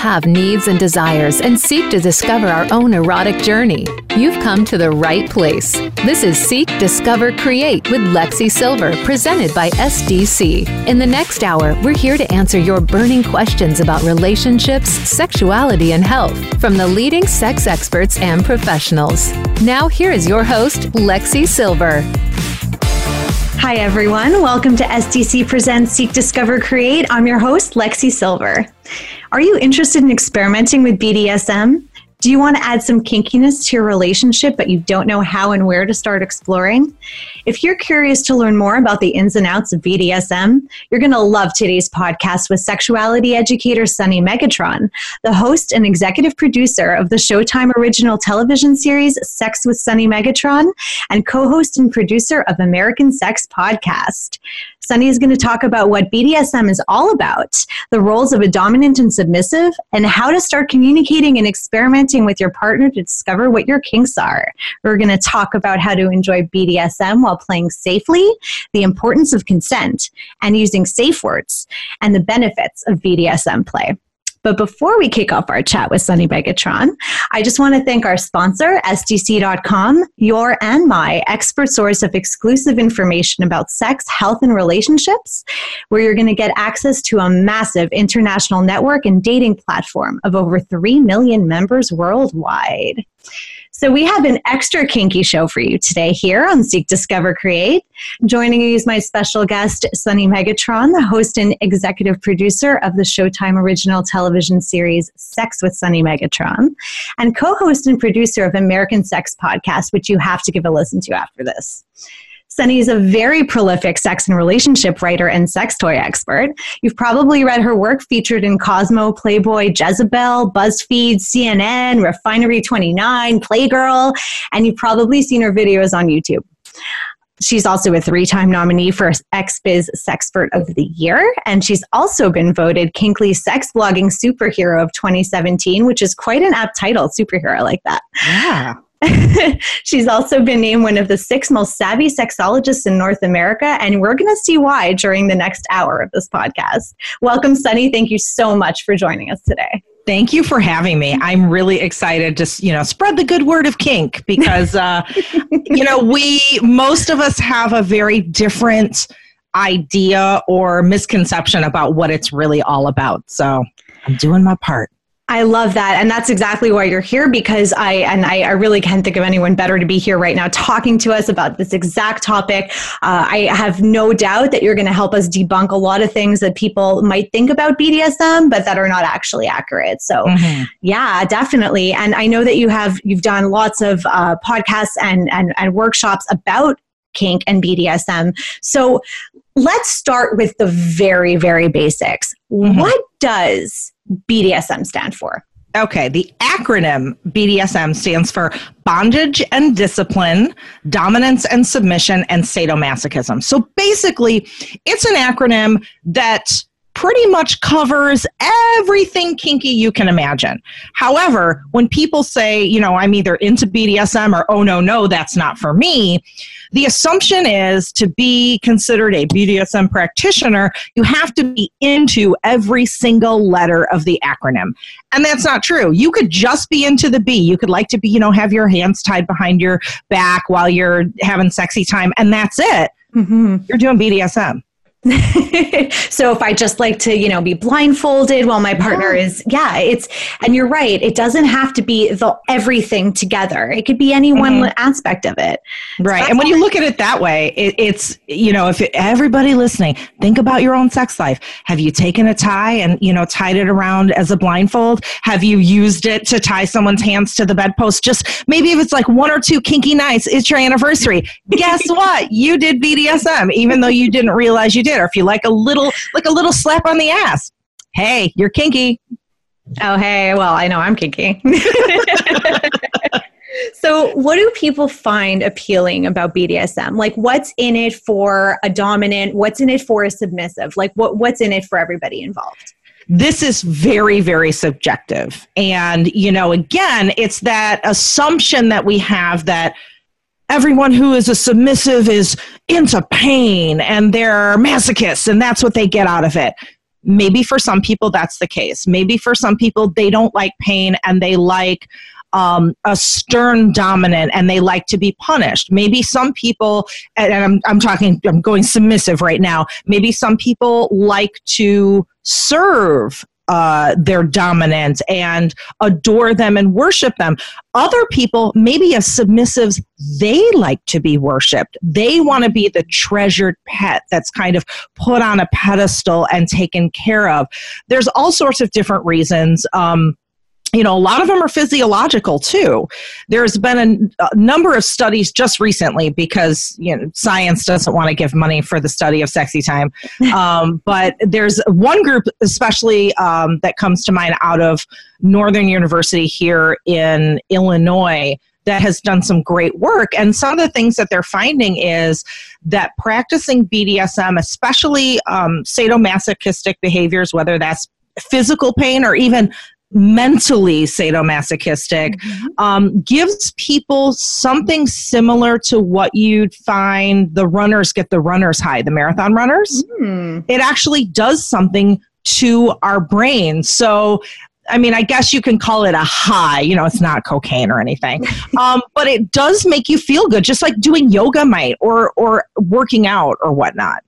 have needs and desires and seek to discover our own erotic journey, you've come to the right place. This is Seek, Discover, Create with Lexi Silver, presented by SDC. In the next hour, we're here to answer your burning questions about relationships, sexuality, and health from the leading sex experts and professionals. Now, here is your host, Lexi Silver. Hi, everyone. Welcome to SDC Presents Seek, Discover, Create. I'm your host, Lexi Silver. Are you interested in experimenting with BDSM? Do you want to add some kinkiness to your relationship, but you don't know how and where to start exploring? If you're curious to learn more about the ins and outs of BDSM, you're going to love today's podcast with sexuality educator Sunny Megatron, the host and executive producer of the Showtime original television series Sex with Sunny Megatron, and co host and producer of American Sex Podcast. Sunny is going to talk about what BDSM is all about, the roles of a dominant and submissive, and how to start communicating and experimenting with your partner to discover what your kinks are. We're going to talk about how to enjoy BDSM while playing safely, the importance of consent, and using safe words, and the benefits of BDSM play. But before we kick off our chat with Sunny Megatron, I just want to thank our sponsor, SDC.com, your and my expert source of exclusive information about sex, health, and relationships, where you're going to get access to a massive international network and dating platform of over 3 million members worldwide. So we have an extra kinky show for you today here on Seek, Discover, Create. Joining you is my special guest, Sunny Megatron, the host and executive producer of the Showtime original television series Sex with Sunny Megatron, and co-host and producer of American Sex Podcast, which you have to give a listen to after this. Sunny is a very prolific sex and relationship writer and sex toy expert. You've probably read her work featured in Cosmo, Playboy, Jezebel, BuzzFeed, CNN, Refinery 29, Playgirl, and you've probably seen her videos on YouTube. She's also a three time nominee for XBiz Sexpert of the Year, and she's also been voted Kinkly Sex Blogging Superhero of 2017, which is quite an apt title, superhero like that. Yeah. She's also been named one of the six most savvy sexologists in North America, and we're going to see why during the next hour of this podcast. Welcome, Sunny. Thank you so much for joining us today. Thank you for having me. I'm really excited to, you know, spread the good word of kink because, uh, you know, we, most of us have a very different idea or misconception about what it's really all about. So I'm doing my part. I love that. And that's exactly why you're here because I, and I, I, really can't think of anyone better to be here right now talking to us about this exact topic. Uh, I have no doubt that you're going to help us debunk a lot of things that people might think about BDSM, but that are not actually accurate. So mm-hmm. yeah, definitely. And I know that you have, you've done lots of uh, podcasts and, and, and workshops about kink and BDSM. So let's start with the very, very basics. Mm-hmm. What does BDSM stand for? Okay, the acronym BDSM stands for bondage and discipline, dominance and submission, and sadomasochism. So basically, it's an acronym that pretty much covers everything kinky you can imagine. However, when people say, you know, I'm either into BDSM or, oh, no, no, that's not for me, the assumption is to be considered a BDSM practitioner, you have to be into every single letter of the acronym. And that's not true. You could just be into the B. You could like to be, you know, have your hands tied behind your back while you're having sexy time, and that's it. Mm-hmm. You're doing BDSM. so if I just like to, you know, be blindfolded while my partner yeah. is, yeah, it's, and you're right. It doesn't have to be the everything together. It could be any mm-hmm. one aspect of it. Right. So and when you look at it that way, it, it's, you know, if it, everybody listening, think about your own sex life. Have you taken a tie and, you know, tied it around as a blindfold? Have you used it to tie someone's hands to the bedpost? Just maybe if it's like one or two kinky nights, it's your anniversary. Guess what? You did BDSM, even though you didn't realize you did did, or if you like a little like a little slap on the ass. Hey, you're kinky. Oh, hey, well, I know I'm kinky. so, what do people find appealing about BDSM? Like, what's in it for a dominant? What's in it for a submissive? Like, what, what's in it for everybody involved? This is very, very subjective. And, you know, again, it's that assumption that we have that everyone who is a submissive is into pain and they're masochists and that's what they get out of it. maybe for some people that's the case. Maybe for some people they don't like pain and they like um, a stern dominant and they like to be punished. Maybe some people, and I'm, I'm talking, I'm going submissive right now. Maybe some people like to serve uh, their dominance and adore them and worship them. Other people, maybe as submissives, they like to be worshiped. They want to be the treasured pet that's kind of put on a pedestal and taken care of. There's all sorts of different reasons. Um, you know, a lot of them are physiological too. There's been a, a, number of studies just recently because you know science doesn't want to give money for the study of sexy time. Um, but there's one group, especially um, that comes to mind out of Northern University here in Illinois, that has done some great work. And some of the things that they're finding is that practicing BDSM, especially um, sadomasochistic behaviors, whether that's physical pain or even mentally sadomasochistic mm-hmm. um, gives people something similar to what you'd find the runners get the runners high the marathon runners mm. it actually does something to our brain so I mean, I guess you can call it a high. You know, it's not cocaine or anything, um, but it does make you feel good, just like doing yoga might or or working out or whatnot.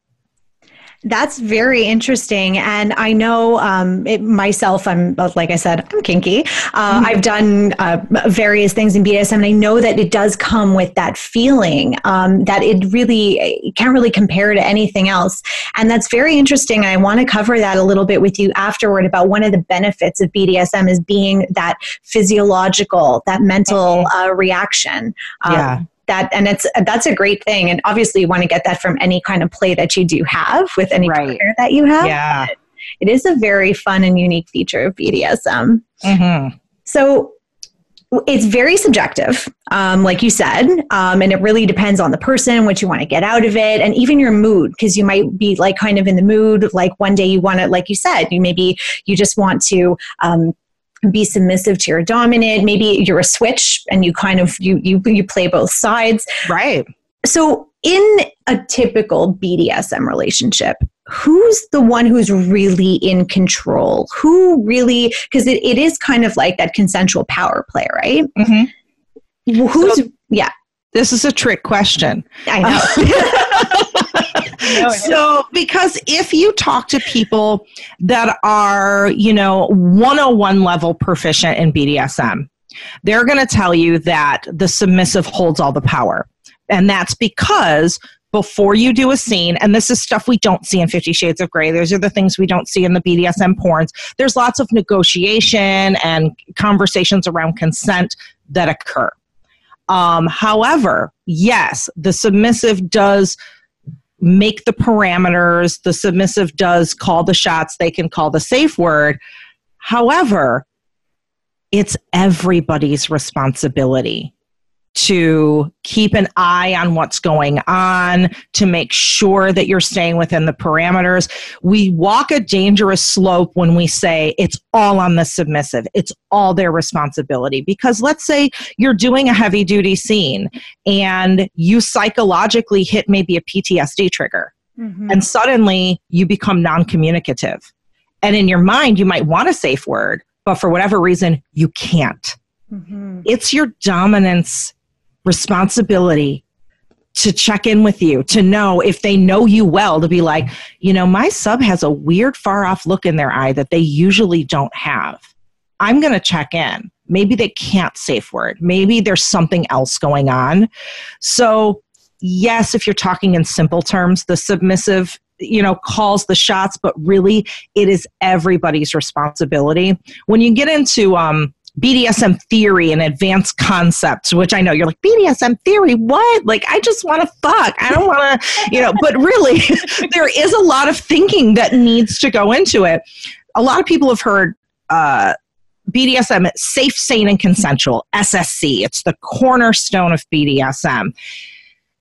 That's very interesting. And I know um, it, myself, I'm, like I said, I'm kinky. Uh, mm-hmm. I've done uh, various things in BDSM, and I know that it does come with that feeling um, that it really it can't really compare to anything else. And that's very interesting. I want to cover that a little bit with you afterward about one of the benefits of BDSM is being that physiological, that mental mm-hmm. uh, reaction. Um, yeah that and it's that's a great thing and obviously you want to get that from any kind of play that you do have with any right. partner that you have yeah it is a very fun and unique feature of bdsm mm-hmm. so it's very subjective, um, like you said, um, and it really depends on the person, what you want to get out of it, and even your mood, because you might be like kind of in the mood. Like one day you want to, like you said, you maybe you just want to um, be submissive to your dominant. Maybe you're a switch and you kind of you you you play both sides. Right. So in a typical BDSM relationship who's the one who's really in control? Who really because it, it is kind of like that consensual power play right? Mm-hmm. who's so, yeah. this is a trick question. I know so because if you talk to people that are you know 101 level proficient in bdsm they're going to tell you that the submissive holds all the power and that's because before you do a scene, and this is stuff we don't see in Fifty Shades of Grey. Those are the things we don't see in the BDSM porns. There's lots of negotiation and conversations around consent that occur. Um, however, yes, the submissive does make the parameters. The submissive does call the shots, they can call the safe word. However, it's everybody's responsibility to keep an eye on what's going on, to make sure that you're staying within the parameters. We walk a dangerous slope when we say it's all on the submissive, it's all their responsibility. Because let's say you're doing a heavy duty scene and you psychologically hit maybe a PTSD trigger, mm-hmm. and suddenly you become non communicative. And in your mind, you might want a safe word, but for whatever reason, you can't. Mm-hmm. It's your dominance responsibility to check in with you, to know if they know you well, to be like, you know, my sub has a weird, far off look in their eye that they usually don't have. I'm going to check in. Maybe they can't safe word. Maybe there's something else going on. So, yes, if you're talking in simple terms, the submissive you know calls the shots but really it is everybody's responsibility when you get into um BDSM theory and advanced concepts, which I know you're like, BDSM theory, what? Like, I just want to fuck. I don't want to, you know, but really, there is a lot of thinking that needs to go into it. A lot of people have heard uh, BDSM, safe, sane, and consensual, SSC. It's the cornerstone of BDSM.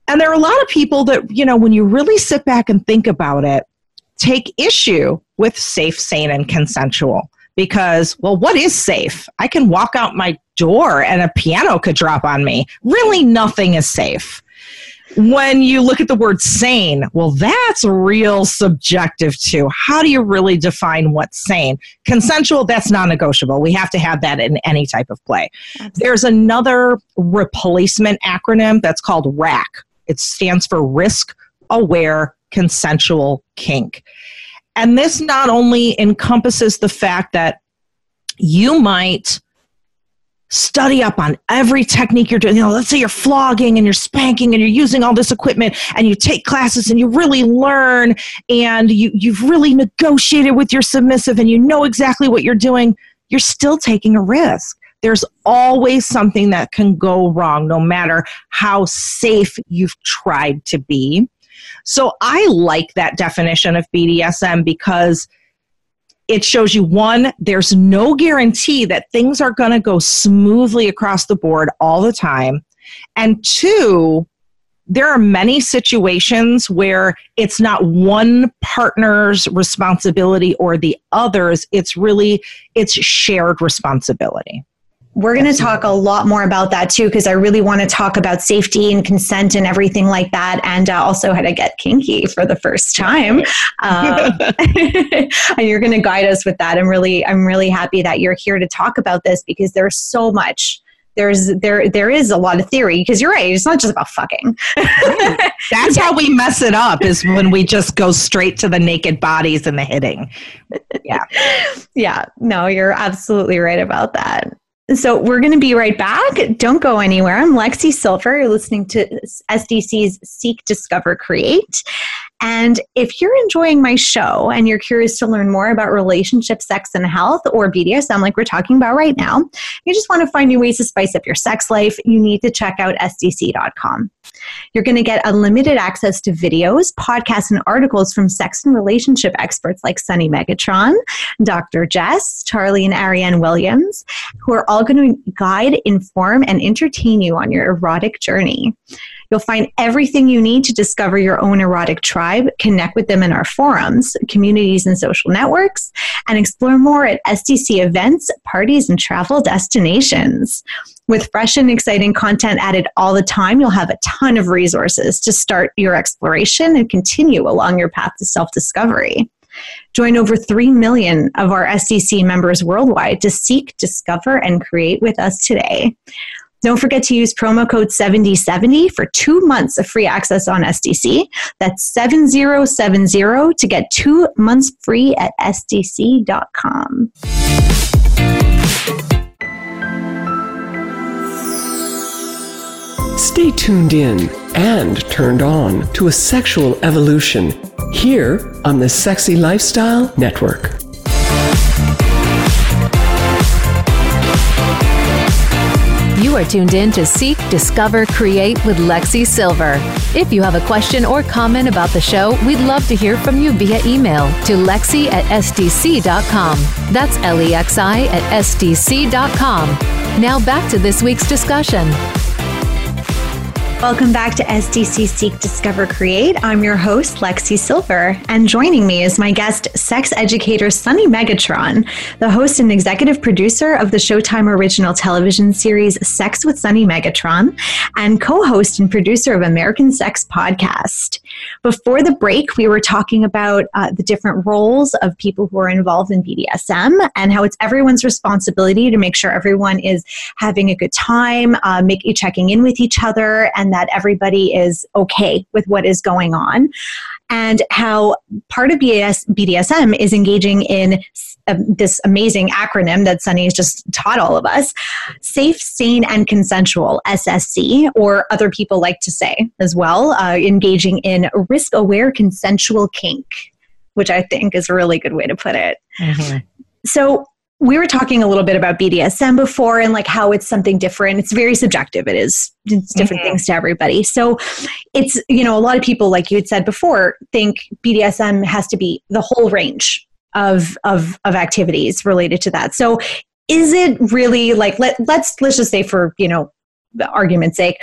And there are a lot of people that, you know, when you really sit back and think about it, take issue with safe, sane, and consensual because, well, what is safe? I can walk out my door and a piano could drop on me. Really, nothing is safe. when you look at the word sane, well, that's real subjective too. How do you really define what's sane? Consensual, that's non negotiable. We have to have that in any type of play. Absolutely. There's another replacement acronym that's called RACK. It stands for Risk Aware Consensual Kink. And this not only encompasses the fact that you might study up on every technique you're doing. You know, let's say you're flogging and you're spanking and you're using all this equipment and you take classes and you really learn and you, you've really negotiated with your submissive and you know exactly what you're doing. You're still taking a risk. There's always something that can go wrong, no matter how safe you've tried to be. So I like that definition of BDSM because it shows you one, there's no guarantee that things are going to go smoothly across the board all the time. And two, there are many situations where it's not one partner's responsibility or the other's it's really it's shared responsibility we're going to talk a lot more about that too, because I really want to talk about safety and consent and everything like that, and uh, also how to get kinky for the first time. Um, and you're going to guide us with that. I'm really, I'm really happy that you're here to talk about this because there's so much. There's there there is a lot of theory because you're right. It's not just about fucking. That's how we mess it up. Is when we just go straight to the naked bodies and the hitting. Yeah, yeah. No, you're absolutely right about that. So we're going to be right back. Don't go anywhere. I'm Lexi Silver. You're listening to SDC's Seek, Discover, Create. And if you're enjoying my show and you're curious to learn more about relationship, sex, and health, or BDSM, like we're talking about right now, you just want to find new ways to spice up your sex life, you need to check out SDC.com. You're going to get unlimited access to videos, podcasts, and articles from sex and relationship experts like Sunny Megatron, Dr. Jess, Charlie, and Ariane Williams, who are all going to guide, inform, and entertain you on your erotic journey. You'll find everything you need to discover your own erotic tribe, connect with them in our forums, communities, and social networks, and explore more at SDC events, parties, and travel destinations. With fresh and exciting content added all the time, you'll have a ton of resources to start your exploration and continue along your path to self discovery. Join over 3 million of our SDC members worldwide to seek, discover, and create with us today. Don't forget to use promo code 7070 for two months of free access on SDC. That's 7070 to get two months free at SDC.com. Stay tuned in and turned on to a sexual evolution here on the Sexy Lifestyle Network. You are tuned in to Seek, Discover, Create with Lexi Silver. If you have a question or comment about the show, we'd love to hear from you via email to lexi at sdc.com. That's L E X I at sdc.com. Now back to this week's discussion. Welcome back to SDC Seek, Discover, Create. I'm your host, Lexi Silver, and joining me is my guest, sex educator Sunny Megatron, the host and executive producer of the Showtime original television series Sex with Sunny Megatron, and co host and producer of American Sex Podcast. Before the break, we were talking about uh, the different roles of people who are involved in BDSM and how it's everyone's responsibility to make sure everyone is having a good time, uh, make, checking in with each other, and that everybody is okay with what is going on. And how part of BS, BDSM is engaging in uh, this amazing acronym that Sunny has just taught all of us safe, sane, and consensual, SSC, or other people like to say as well, uh, engaging in risk aware consensual kink, which I think is a really good way to put it. Mm-hmm. So, we were talking a little bit about BDSM before and like how it's something different. It's very subjective. It is it's different mm-hmm. things to everybody. So it's, you know, a lot of people, like you had said before, think BDSM has to be the whole range of of of activities related to that. So is it really like let let's let's just say for, you know, the argument's sake,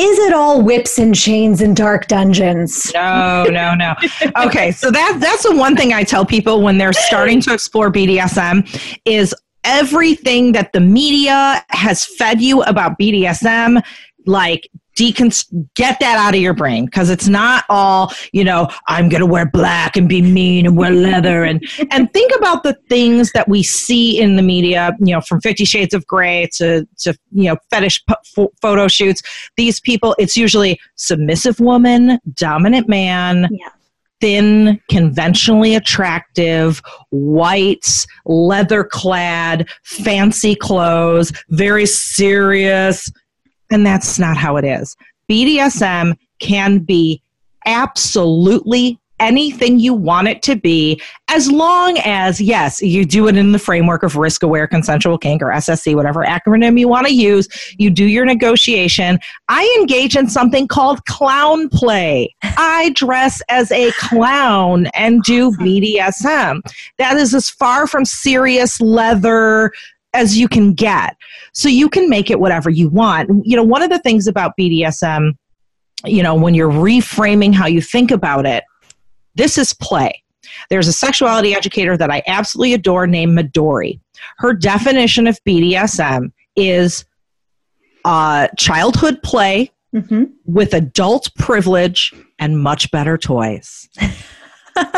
is it all whips and chains and dark dungeons? No, no, no. okay, so that that's the one thing I tell people when they're starting to explore BDSM is everything that the media has fed you about BDSM like decon get that out of your brain because it's not all you know i'm going to wear black and be mean and wear leather and and think about the things that we see in the media you know from 50 shades of grey to to you know fetish photo shoots these people it's usually submissive woman dominant man yeah thin, conventionally attractive, whites, leather clad, fancy clothes, very serious. And that's not how it is. BDSM can be absolutely anything you want it to be, as long as, yes, you do it in the framework of risk aware consensual kink or SSC, whatever acronym you want to use. You do your negotiation. I engage in something called clown play. I dress as a clown and do BDSM. That is as far from serious leather as you can get. So you can make it whatever you want. You know, one of the things about BDSM, you know, when you're reframing how you think about it, this is play. There's a sexuality educator that I absolutely adore named Midori. Her definition of BDSM is uh, childhood play mm-hmm. with adult privilege and much better toys.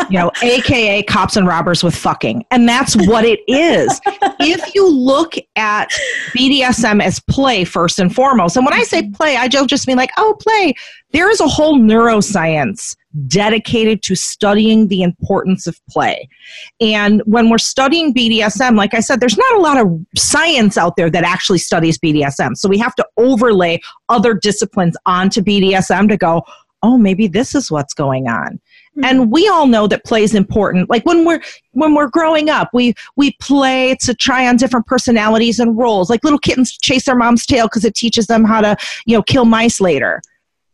you know, AKA cops and robbers with fucking. And that's what it is. if you look at BDSM as play first and foremost, and when I say play, I don't just mean like, oh, play. There is a whole neuroscience dedicated to studying the importance of play. And when we're studying BDSM, like I said, there's not a lot of science out there that actually studies BDSM. So we have to overlay other disciplines onto BDSM to go, oh, maybe this is what's going on. Mm-hmm. And we all know that play is important. Like when we're when we're growing up, we we play to try on different personalities and roles. Like little kittens chase their mom's tail because it teaches them how to, you know, kill mice later.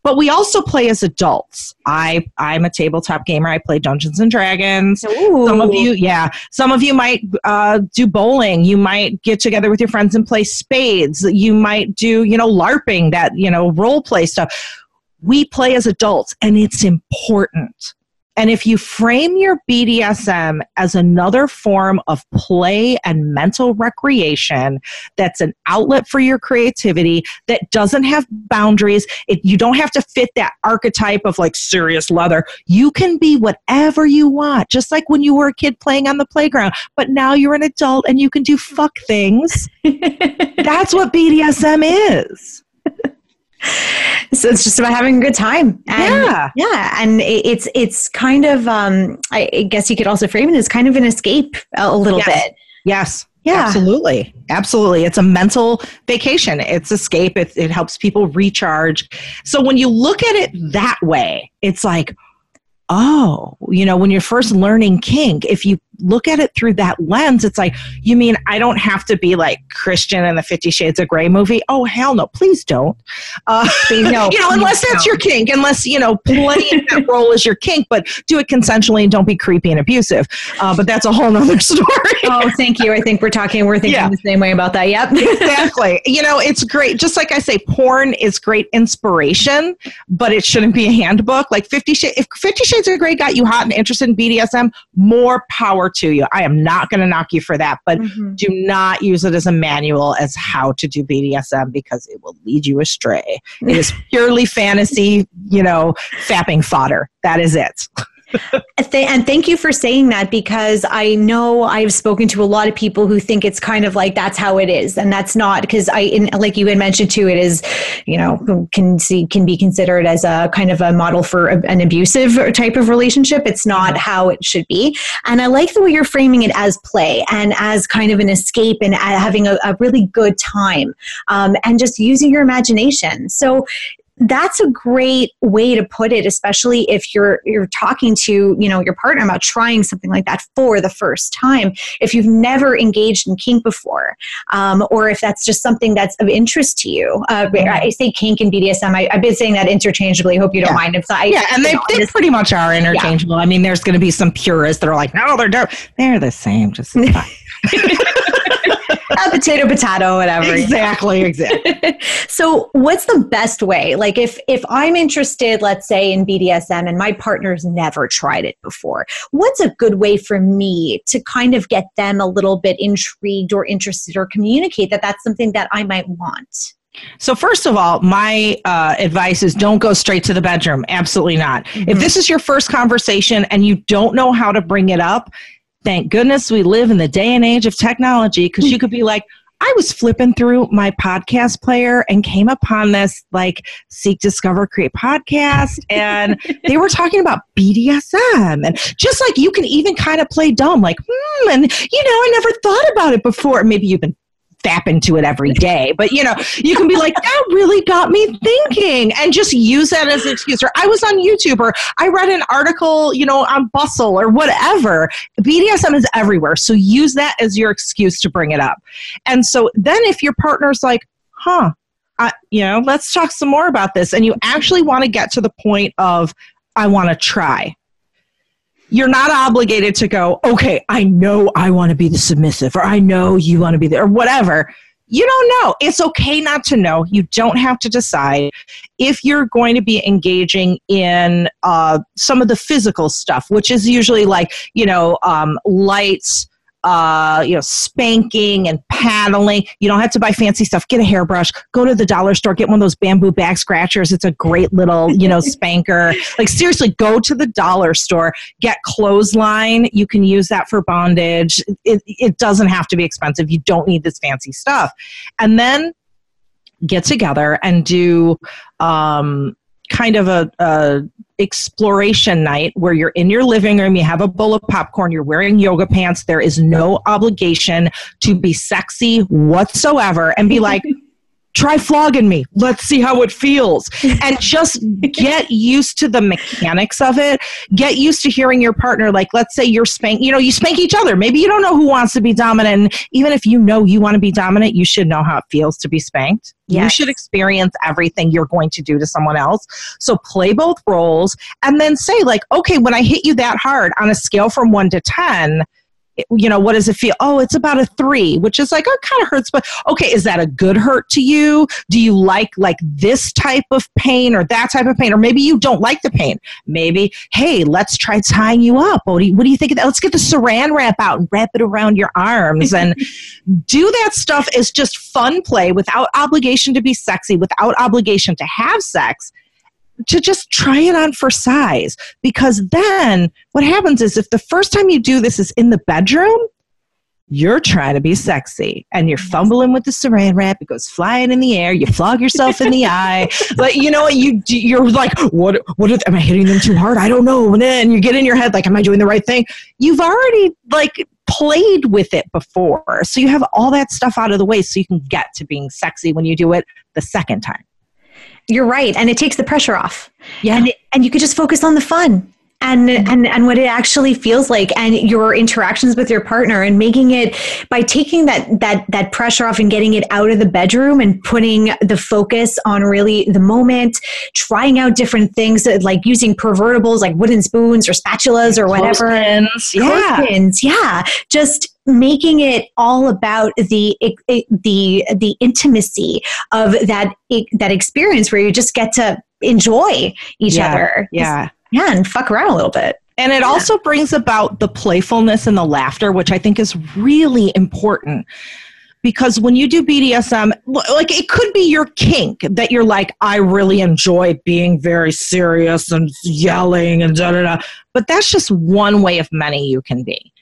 But we also play as adults. I I'm a tabletop gamer. I play Dungeons and Dragons. Ooh. Some of you, yeah, some of you might uh, do bowling. You might get together with your friends and play spades. You might do, you know, LARPing, that you know, role play stuff. We play as adults, and it's important and if you frame your BDSM as another form of play and mental recreation, that's an outlet for your creativity that doesn't have boundaries, it, you don't have to fit that archetype of like serious leather. You can be whatever you want, just like when you were a kid playing on the playground, but now you're an adult and you can do fuck things. that's what BDSM is so it's just about having a good time. And, yeah. yeah and it's it's kind of um i guess you could also frame it as kind of an escape a little yes. bit. Yes. Yeah. Absolutely. Absolutely. It's a mental vacation. It's escape. It, it helps people recharge. So when you look at it that way it's like oh, you know, when you're first learning kink, if you look at it through that lens, it's like, you mean I don't have to be like Christian in the Fifty Shades of Grey movie? Oh, hell no, please don't. Uh, please, no, you know, unless that's your kink, unless, you know, playing that role is your kink, but do it consensually and don't be creepy and abusive. Uh, but that's a whole nother story. oh, thank you. I think we're talking, we're thinking yeah. the same way about that. Yep. exactly. You know, it's great. Just like I say, porn is great inspiration, but it shouldn't be a handbook. Like Fifty Shades, if Fifty Shades of Grey got you hot and interested in BDSM, more power to you. I am not going to knock you for that, but mm-hmm. do not use it as a manual as how to do BDSM because it will lead you astray. It is purely fantasy, you know, fapping fodder. That is it. and thank you for saying that because I know I've spoken to a lot of people who think it's kind of like that's how it is, and that's not because I, in, like you had mentioned too, it is, you know, can see can be considered as a kind of a model for a, an abusive type of relationship. It's not mm-hmm. how it should be, and I like the way you're framing it as play and as kind of an escape and having a, a really good time, um, and just using your imagination. So that's a great way to put it especially if you're you're talking to you know your partner about trying something like that for the first time if you've never engaged in kink before um, or if that's just something that's of interest to you. Uh, mm-hmm. i say kink and bdsm I, have been saying that interchangeably. Hope you don't yeah. mind. If I, yeah and they, know, they pretty much are interchangeable. Yeah. i mean there's going to be some purists that are like no they're different they're the same just a potato, potato, whatever. Exactly, exactly. so, what's the best way? Like, if if I'm interested, let's say in BDSM, and my partner's never tried it before, what's a good way for me to kind of get them a little bit intrigued or interested, or communicate that that's something that I might want? So, first of all, my uh, advice is don't go straight to the bedroom. Absolutely not. Mm-hmm. If this is your first conversation and you don't know how to bring it up, thank goodness we live in the day and age of technology because you could be like, I was flipping through my podcast player and came upon this like Seek, Discover, Create podcast, and they were talking about BDSM. And just like you can even kind of play dumb, like, hmm, and you know, I never thought about it before. Maybe you've been fap into it every day. But you know, you can be like, that really got me thinking and just use that as an excuse. Or I was on YouTube or I read an article, you know, on Bustle or whatever. BDSM is everywhere. So use that as your excuse to bring it up. And so then if your partner's like, huh, I, you know, let's talk some more about this. And you actually want to get to the point of, I want to try you're not obligated to go, okay, I know I want to be the submissive, or I know you want to be there, or whatever. You don't know. It's okay not to know. You don't have to decide if you're going to be engaging in uh, some of the physical stuff, which is usually like, you know, um, lights, uh, you know, spanking and paddling. You don't have to buy fancy stuff. Get a hairbrush. Go to the dollar store. Get one of those bamboo back scratchers. It's a great little, you know, spanker. Like seriously, go to the dollar store. Get clothesline. You can use that for bondage. It, it doesn't have to be expensive. You don't need this fancy stuff. And then get together and do um, kind of a, a exploration night where you're in your living room, you have a bowl of popcorn, you're wearing yoga pants. There is no obligation to be sexy whatsoever and be like, try flogging me. Let's see how it feels. And just get used to the mechanics of it. Get used to hearing your partner, like, let's say you're spank, you know, you spank each other. Maybe you don't know who wants to be dominant. And even if you know you want to be dominant, you should know how it feels to be spanked. Yes. You should experience everything you're going to do to someone else. So play both roles and then say, like, okay, when I hit you that hard on a scale from one to 10, you know, what does it feel? Oh, it's about a three, which is like, oh, it kind of hurts, but okay, is that a good hurt to you? Do you like like this type of pain or that type of pain? Or maybe you don't like the pain. Maybe, hey, let's try tying you up. What do you, what do you think of that? Let's get the saran wrap out and wrap it around your arms and do that stuff is just fun play without obligation to be sexy, without obligation to have sex to just try it on for size. Because then what happens is if the first time you do this is in the bedroom you're trying to be sexy and you're fumbling with the saran wrap it goes flying in the air you flog yourself in the eye. Like you know you you're like what what am i hitting them too hard? I don't know. And then you get in your head like am i doing the right thing? You've already like played with it before. So you have all that stuff out of the way so you can get to being sexy when you do it the second time you're right. And it takes the pressure off. Yeah. And, it, and you could just focus on the fun and mm-hmm. and and what it actually feels like and your interactions with your partner and making it by taking that that that pressure off and getting it out of the bedroom and putting the focus on really the moment trying out different things uh, like using pervertibles like wooden spoons or spatulas or whatever Clothespins. yeah Clothespins. yeah just making it all about the the the intimacy of that that experience where you just get to enjoy each yeah, other. Yeah. Yeah, and fuck around a little bit. And it yeah. also brings about the playfulness and the laughter, which I think is really important. Because when you do BDSM, like it could be your kink that you're like, I really enjoy being very serious and yelling and da da da. But that's just one way of many you can be.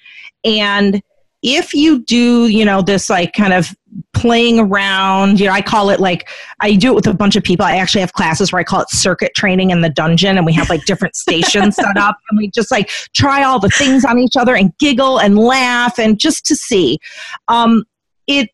And if you do, you know, this like kind of playing around, you know, I call it like, I do it with a bunch of people. I actually have classes where I call it circuit training in the dungeon, and we have like different stations set up, and we just like try all the things on each other and giggle and laugh and just to see. Um, it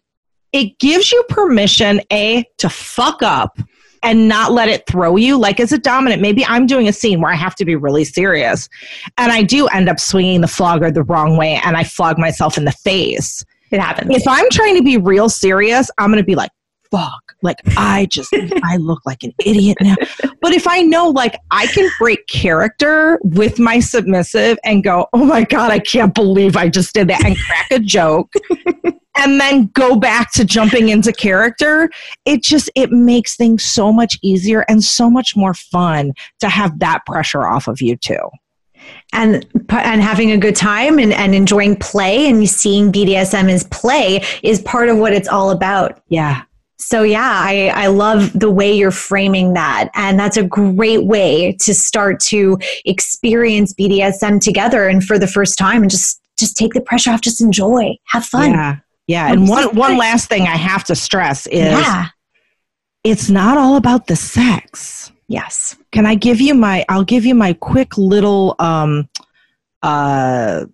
it gives you permission, A, to fuck up and not let it throw you. Like as a dominant, maybe I'm doing a scene where I have to be really serious, and I do end up swinging the flogger the wrong way, and I flog myself in the face. It happens. If I'm trying to be real serious, I'm going to be like, fuck. Like, I just, I look like an idiot now. But if I know, like, I can break character with my submissive and go, oh my God, I can't believe I just did that and crack a joke and then go back to jumping into character, it just, it makes things so much easier and so much more fun to have that pressure off of you too and and having a good time and, and enjoying play and seeing BDSM as play is part of what it's all about. Yeah. So yeah, I, I love the way you're framing that. And that's a great way to start to experience BDSM together and for the first time and just just take the pressure off, just enjoy, have fun. Yeah. Yeah. And one one last thing I have to stress is Yeah. it's not all about the sex. Yes. Can I give you my I'll give you my quick little um uh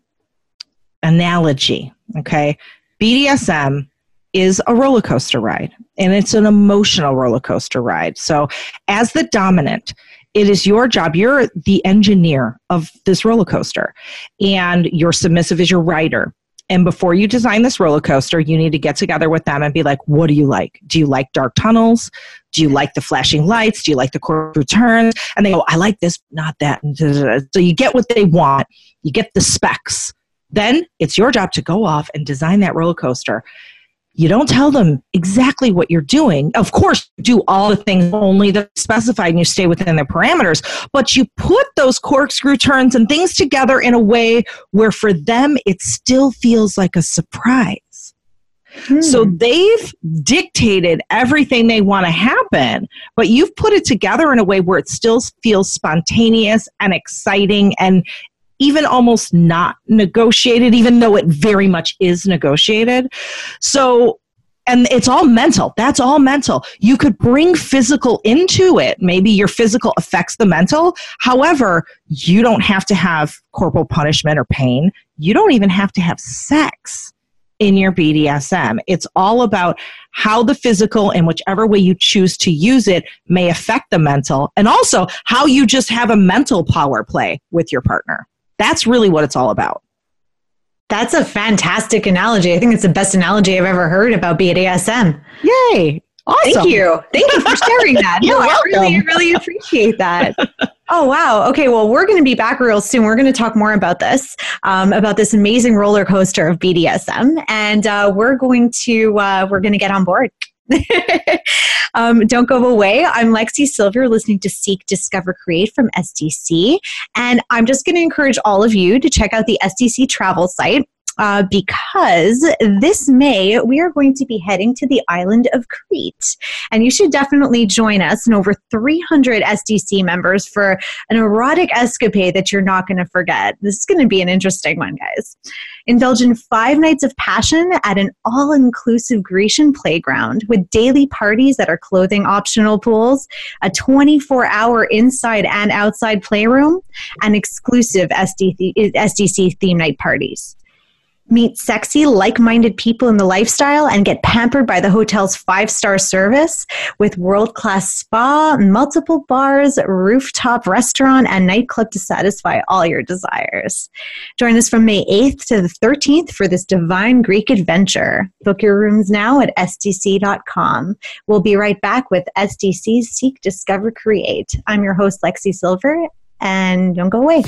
analogy, okay? BDSM is a roller coaster ride and it's an emotional roller coaster ride. So as the dominant, it is your job. You're the engineer of this roller coaster, and your submissive is your rider. And before you design this roller coaster, you need to get together with them and be like, what do you like? Do you like dark tunnels? Do you like the flashing lights? Do you like the corkscrew turns? And they go, I like this, not that. So you get what they want, you get the specs. Then it's your job to go off and design that roller coaster you don't tell them exactly what you're doing. Of course, do all the things only that specified and you stay within their parameters, but you put those corkscrew turns and things together in a way where for them it still feels like a surprise. Hmm. So they've dictated everything they want to happen, but you've put it together in a way where it still feels spontaneous and exciting and even almost not negotiated, even though it very much is negotiated. So, and it's all mental. That's all mental. You could bring physical into it. Maybe your physical affects the mental. However, you don't have to have corporal punishment or pain. You don't even have to have sex in your BDSM. It's all about how the physical, in whichever way you choose to use it, may affect the mental, and also how you just have a mental power play with your partner. That's really what it's all about. That's a fantastic analogy. I think it's the best analogy I've ever heard about BDSM. Yay. Awesome. Thank you. Thank you for sharing that. No, welcome. I really, really appreciate that. oh, wow. Okay. Well, we're going to be back real soon. We're going to talk more about this, um, about this amazing roller coaster of BDSM. And uh, we're going to, uh, we're going to get on board. um, don't go away. I'm Lexi Silver, listening to Seek, Discover, Create from SDC. And I'm just going to encourage all of you to check out the SDC travel site uh, because this May we are going to be heading to the island of Crete. And you should definitely join us and over 300 SDC members for an erotic escapade that you're not going to forget. This is going to be an interesting one, guys. Indulge in five nights of passion at an all inclusive Grecian playground with daily parties that are clothing optional pools, a 24 hour inside and outside playroom, and exclusive SDC, SDC theme night parties meet sexy, like minded people in the lifestyle, and get pampered by the hotel's five star service with world class spa, multiple bars, rooftop restaurant, and nightclub to satisfy all your desires. Join us from May 8th to the 13th for this divine Greek adventure. Book your rooms now at SDC.com. We'll be right back with SDC's Seek, Discover, Create. I'm your host, Lexi Silver, and don't go away.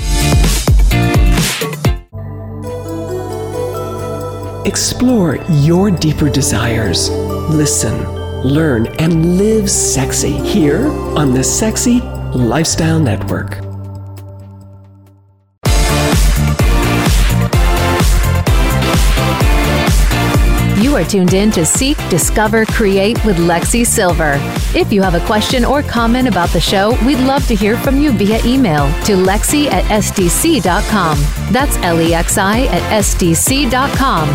Explore your deeper desires. Listen, learn, and live sexy here on the Sexy Lifestyle Network. Are tuned in to Seek, Discover, Create with Lexi Silver. If you have a question or comment about the show, we'd love to hear from you via email to lexi at sdc.com. That's L E X I at sdc.com.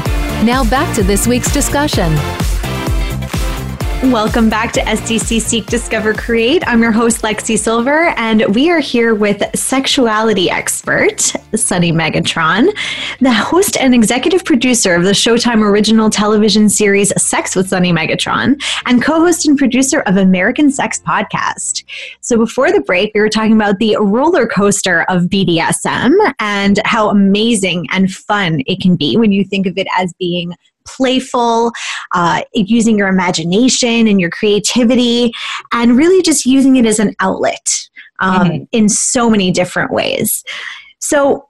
Now back to this week's discussion. Welcome back to SDC Seek, Discover, Create. I'm your host, Lexi Silver, and we are here with sexuality expert, Sunny Megatron, the host and executive producer of the Showtime original television series Sex with Sunny Megatron, and co host and producer of American Sex Podcast. So before the break, we were talking about the roller coaster of BDSM and how amazing and fun it can be when you think of it as being playful, uh, using your imagination and your creativity, and really just using it as an outlet um, mm-hmm. in so many different ways. So,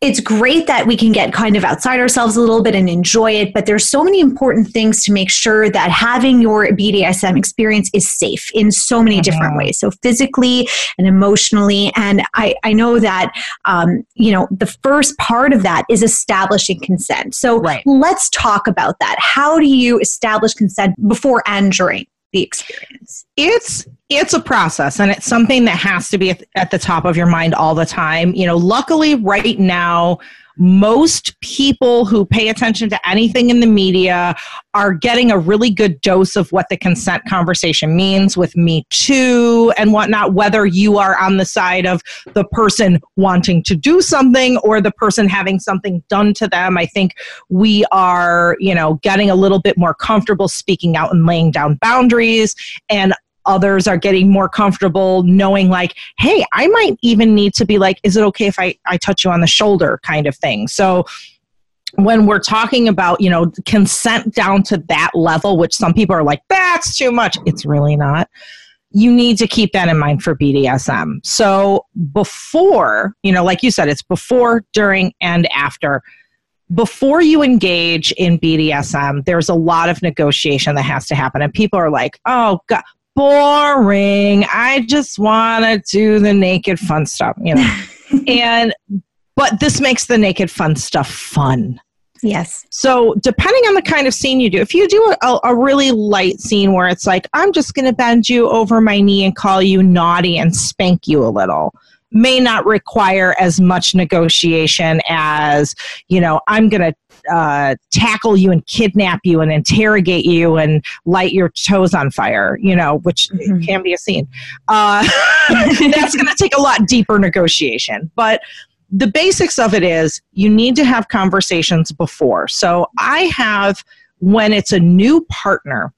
it's great that we can get kind of outside ourselves a little bit and enjoy it, but there's so many important things to make sure that having your BDSM experience is safe in so many different ways. So physically and emotionally. And I, I know that, um, you know, the first part of that is establishing consent. So Right. let's talk about that. How do you establish consent before and during the experience? it's it's a process and it's something that has to be at, the top of your mind all the time. You know luckily right now most people who pay attention to anything in the media are getting a really good dose of what the consent conversation means with me too and whatnot whether you are on the side of the person wanting to do something or the person having something done to them. I think we are you know getting a little bit more comfortable speaking out and laying down boundaries and others are getting more comfortable knowing like hey i might even need to be like is it okay if i, I touch you on the shoulder kind of thing so when we're talking about you know consent down to that level which some people are like that's too much it's really not you need to keep that in mind for BDSM. So before, you know, like you said, it's before, during, and after. Before you engage in BDSM, there's a lot of negotiation that has to happen. And people are like, oh, God, boring. I just want to do the naked fun stuff, you know. and, but this makes the naked fun stuff fun. Yes. So, depending on the kind of scene you do, if you do a, a really light scene where it's like, I'm just going to bend you over my knee and call you naughty and spank you a little, may not require as much negotiation as, you know, I'm going to uh, tackle you and kidnap you and interrogate you and light your toes on fire, you know, which Mhm. can be a scene. Uh, that's going to take a lot deeper negotiation. But the basics of it is you need to have conversations before. So I have, when it's a new partner,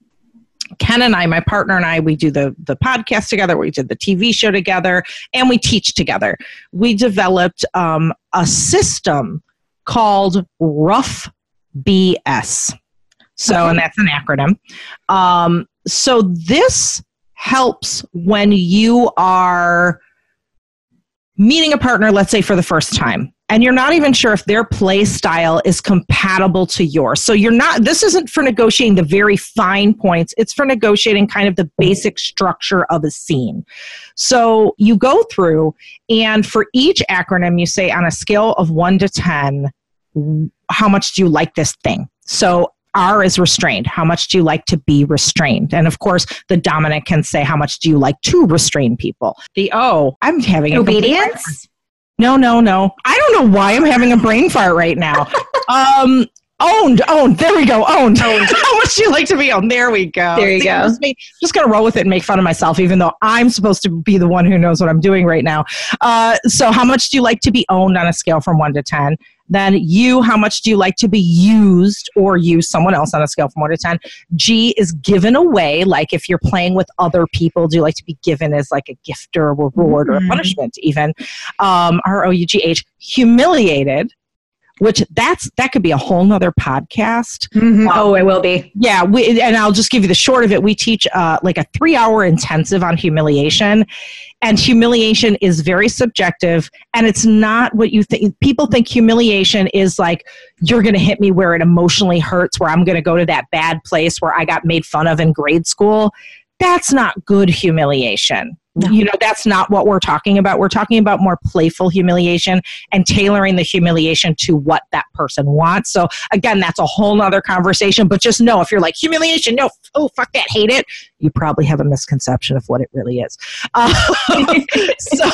Ken and I, my partner and I, we do the the podcast together. We did the TV show together, and we teach together. We developed um, a system called Rough BS. So, and that's an acronym. Um, so this helps when you are meeting a partner, let's say for the first time, and you're not even sure if their play style is compatible to yours. So you're not, this isn't for negotiating the very fine points, it's for negotiating kind of the basic structure of a scene. So you go through, and for each acronym, you say on a scale of one to 10, how much do you like this thing? So R is restrained. How much do you like to be restrained? And of course, the dominant can say, How much do you like to restrain people? The O, I'm having Obedience? No, no, no. I don't know why I'm having a brain fart right now. um, owned, owned. There we go. Owned. How much do you like to be owned? There we go. There you See, go. I'm Just, me- just gonna roll with it and make fun of myself, even though I'm supposed to be the one who knows what I'm doing right now. Uh, so, how much do you like to be owned on a scale from one to ten? Then you, how much do you like to be used or use someone else on a scale from one to ten? G is given away. Like if you're playing with other people, do you like to be given as like a gift or a reward or a Mhm. punishment even? Um, R O U G H, humiliated, which that's that could be a whole nother podcast. Mhm. Oh, it will be. Yeah, we, and I'll just give you the short of it. We teach uh, like a three hour intensive on humiliation, and humiliation is very subjective, and it's not what you think. People think humiliation is like you're going to hit me where it emotionally hurts, where I'm going to go to that bad place where I got made fun of in grade school. That's not good humiliation. No. You know, that's not what we're talking about. We're talking about more playful humiliation and tailoring the humiliation to what that person wants. So again, that's a whole nother conversation. But just know if you're like humiliation, no, oh fuck that, hate it. You probably have a misconception of what it really is. Uh, so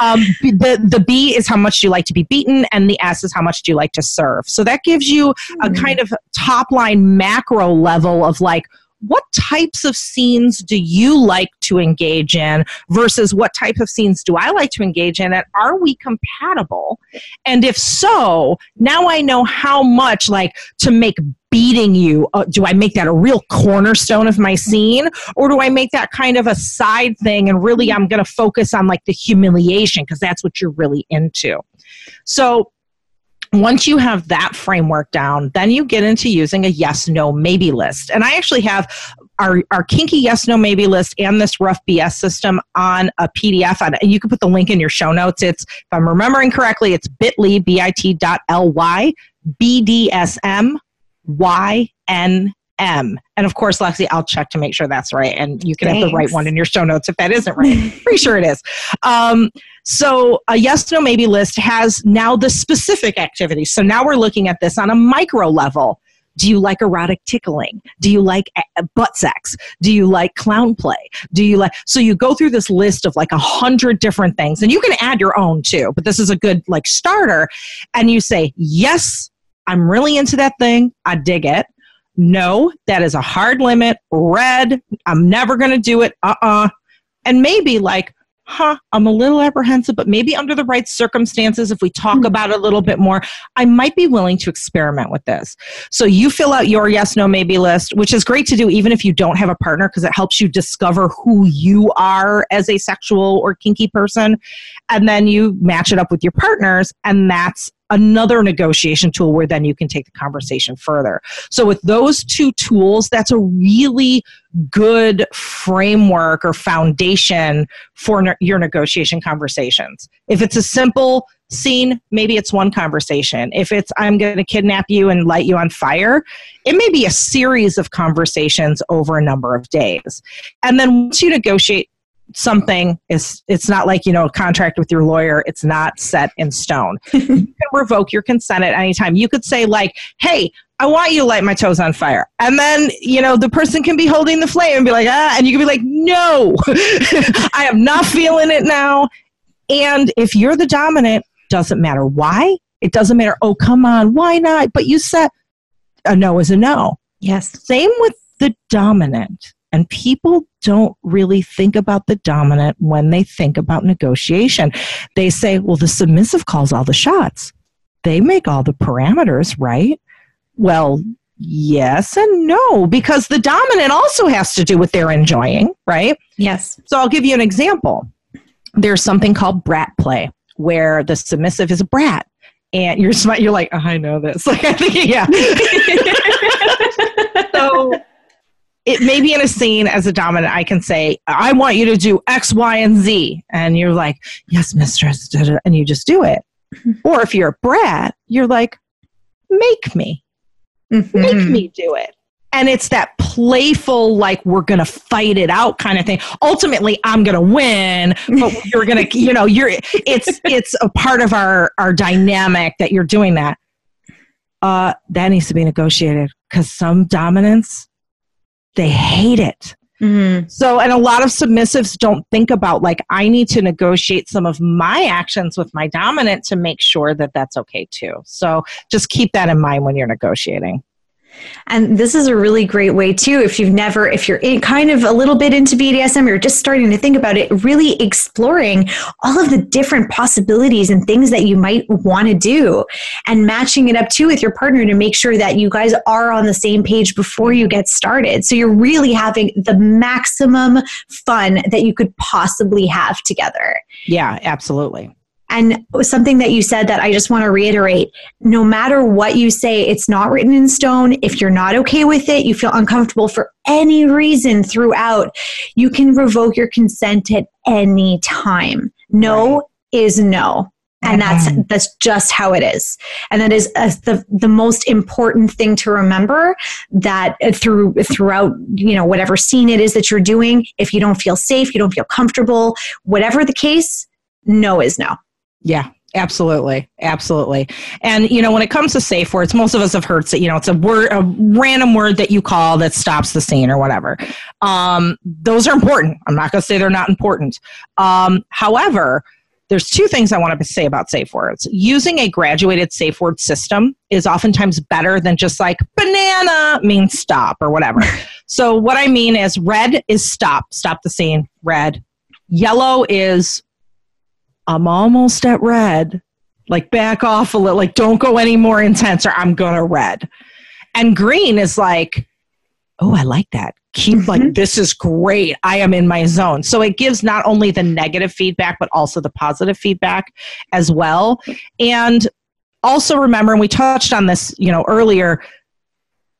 um, the the B is how much do you like to be beaten, and the S is how much do you like to serve. So that gives you a kind of top line macro level of like what types of scenes do you like to engage in versus what type of scenes do I like to engage in and are we compatible? And if so now I know how much like to make beating you uh, do I make that a real cornerstone of my scene or do I make that kind of a side thing and really I'm going to focus on like the humiliation because that's what you're really into. So once you have that framework down, then you get into using a yes, no, maybe list. And I actually have our, our kinky yes, no, maybe list and this rough BS system on a PDF. On, and you can put the link in your show notes. It's, if I'm remembering correctly, it's bit.ly, B-I-T dot L-Y, BDSM, Y-N M. And of course, Lexi, I'll check to make sure that's right. And you can Thanks. have the right one in your show notes if that isn't right. Pretty sure it is. Um, so a yes, no, maybe list has now the specific activities. So now we're looking at this on a micro level. Do you like erotic tickling? Do you like butt sex? Do you like clown play? Do you like, so you go through this list of like a hundred different things and you can add your own too, but this is a good like starter. And you say, yes, I'm really into that thing. I dig it no, that is a hard limit. Red, I'm never going to do it. Uh uh-uh. uh And maybe like, huh, I'm a little apprehensive, but maybe under the right circumstances, if we talk mm-hmm. about it a little bit more, I might be willing to experiment with this. So you fill out your yes, no, maybe list, which is great to do even if you don't have a partner because it helps you discover who you are as a sexual or kinky person. And then you match it up with your partners, and that's another negotiation tool where then you can take the conversation further. So, with those two tools, that's a really good framework or foundation for ne- your negotiation conversations. If it's a simple scene, maybe it's one conversation. If it's I'm going to kidnap you and light you on fire, it may be a series of conversations over a number of days. And then once you negotiate something is it's not like you know a contract with your lawyer. It's not set in stone. You can revoke your consent at any time. You could say like hey i want you to light my toes on fire. And then you know the person can be holding the flame and be like ah and you can be like no i am not feeling it now. And if you're the dominant doesn't matter why. It doesn't matter oh come on why not? But you said a no is a no. Yes. Same with the dominant and people don't really think about the dominant when they think about negotiation. They say, well, the submissive calls all the shots. They make all the parameters, right? Well, yes and no, because the dominant also has to do what they're enjoying, right? Yes. So I'll give you an example. There's something called brat play, where the submissive is a brat. And you're smart, you're like, oh, I know this. Like I think, yeah. so it may be in a scene as a dominant, I can say, I want you to do X, Y, and Z. And you're like, yes, mistress. And you just do it. Mm-hmm. Or if you're a brat, you're like, make me. Mm-hmm. Make me do it. And it's that playful, like, we're going to fight it out kind of thing. Ultimately, I'm going to win, but you're going to, you know, you're, it's, it's a part of our, our dynamic that you're doing that. Uh, that needs to be negotiated because some dominants they hate it. Mm-hmm. So, and a lot of submissives don't think about like, I need to negotiate some of my actions with my dominant to make sure that that's okay too. So, just keep that in mind when you're negotiating. And this is a really great way too. If you've never, if you're in kind of a little bit into BDSM, you're just starting to think about it, really exploring all of the different possibilities and things that you might want to do and matching it up too with your partner to make sure that you guys are on the same page before you get started. So you're really having the maximum fun that you could possibly have together. Yeah, absolutely. And something that you said that I just want to reiterate no matter what you say, it's not written in stone. If you're not okay with it, you feel uncomfortable for any reason throughout, you can revoke your consent at any time. No right. is no and that's mm-hmm. that's just how it is and that is uh, the the most important thing to remember that uh, through throughout you know whatever scene it is that you're doing if you don't feel safe you don't feel comfortable whatever the case no is no yeah, absolutely absolutely. And you know when it comes to safe words most of us have heard that you know it's a word a random word that you call that stops the scene or whatever. Um, those are important. I'm not going to say they're not important. Um, however there's two things i want to say about safe words. Using a graduated safe word system is oftentimes better than just like banana means stop or whatever. So what i mean is red is stop stop the scene red. Yellow is I'm almost at red. Like back off a little, like don't go any more intense or I'm gonna red. And green is like, oh, I like that. Keep mm-hmm. like this is great. I am in my zone. So it gives not only the negative feedback, but also the positive feedback as well. And also remember, and we touched on this, you know, earlier,